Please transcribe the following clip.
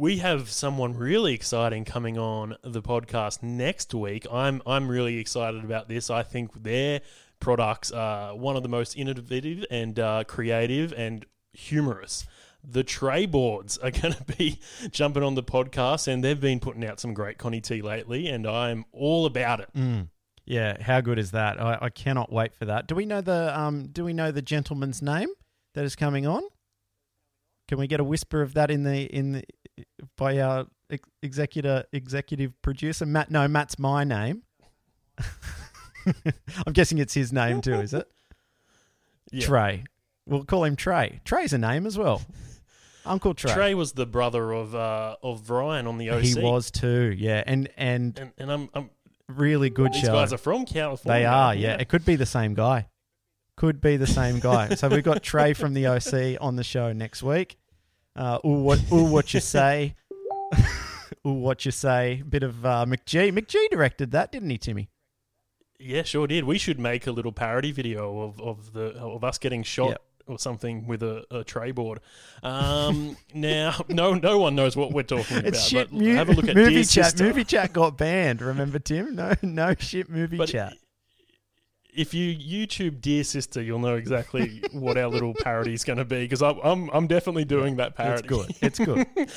we have someone really exciting coming on the podcast next week. I'm I'm really excited about this. I think their products are one of the most innovative and uh, creative and humorous. The Tray Boards are going to be jumping on the podcast, and they've been putting out some great Connie tea lately, and I'm all about it. Mm. Yeah, how good is that? I, I cannot wait for that. Do we know the um? Do we know the gentleman's name that is coming on? Can we get a whisper of that in the in the by our ex- executive executive producer Matt? No, Matt's my name. I'm guessing it's his name too, is it? Yeah. Trey. We'll call him Trey. Trey's a name as well. Uncle Trey. Trey was the brother of uh, of Ryan on the OC. He was too, yeah, and and, and, and I'm, I'm really good these show. guys are from California. They are, yeah. It could be the same guy. Could be the same guy. so we've got Trey from the OC on the show next week. Uh, ooh, what, ooh, what you say? Ooh, what you say? Bit of uh, McG. McG directed that, didn't he, Timmy? Yeah, sure did. We should make a little parody video of, of the of us getting shot Yep. or something with a, a tray board. Um, now, no no one knows what we're talking about. It's shit. but Mu- have a look at movie Dear chat. Sister. Movie chat got banned. Remember, Tim? No, no shit. Movie But chat. If you YouTube Dear Sister, you'll know exactly what our little parody is going to be because I'm, I'm I'm definitely doing that parody. It's good. It's good.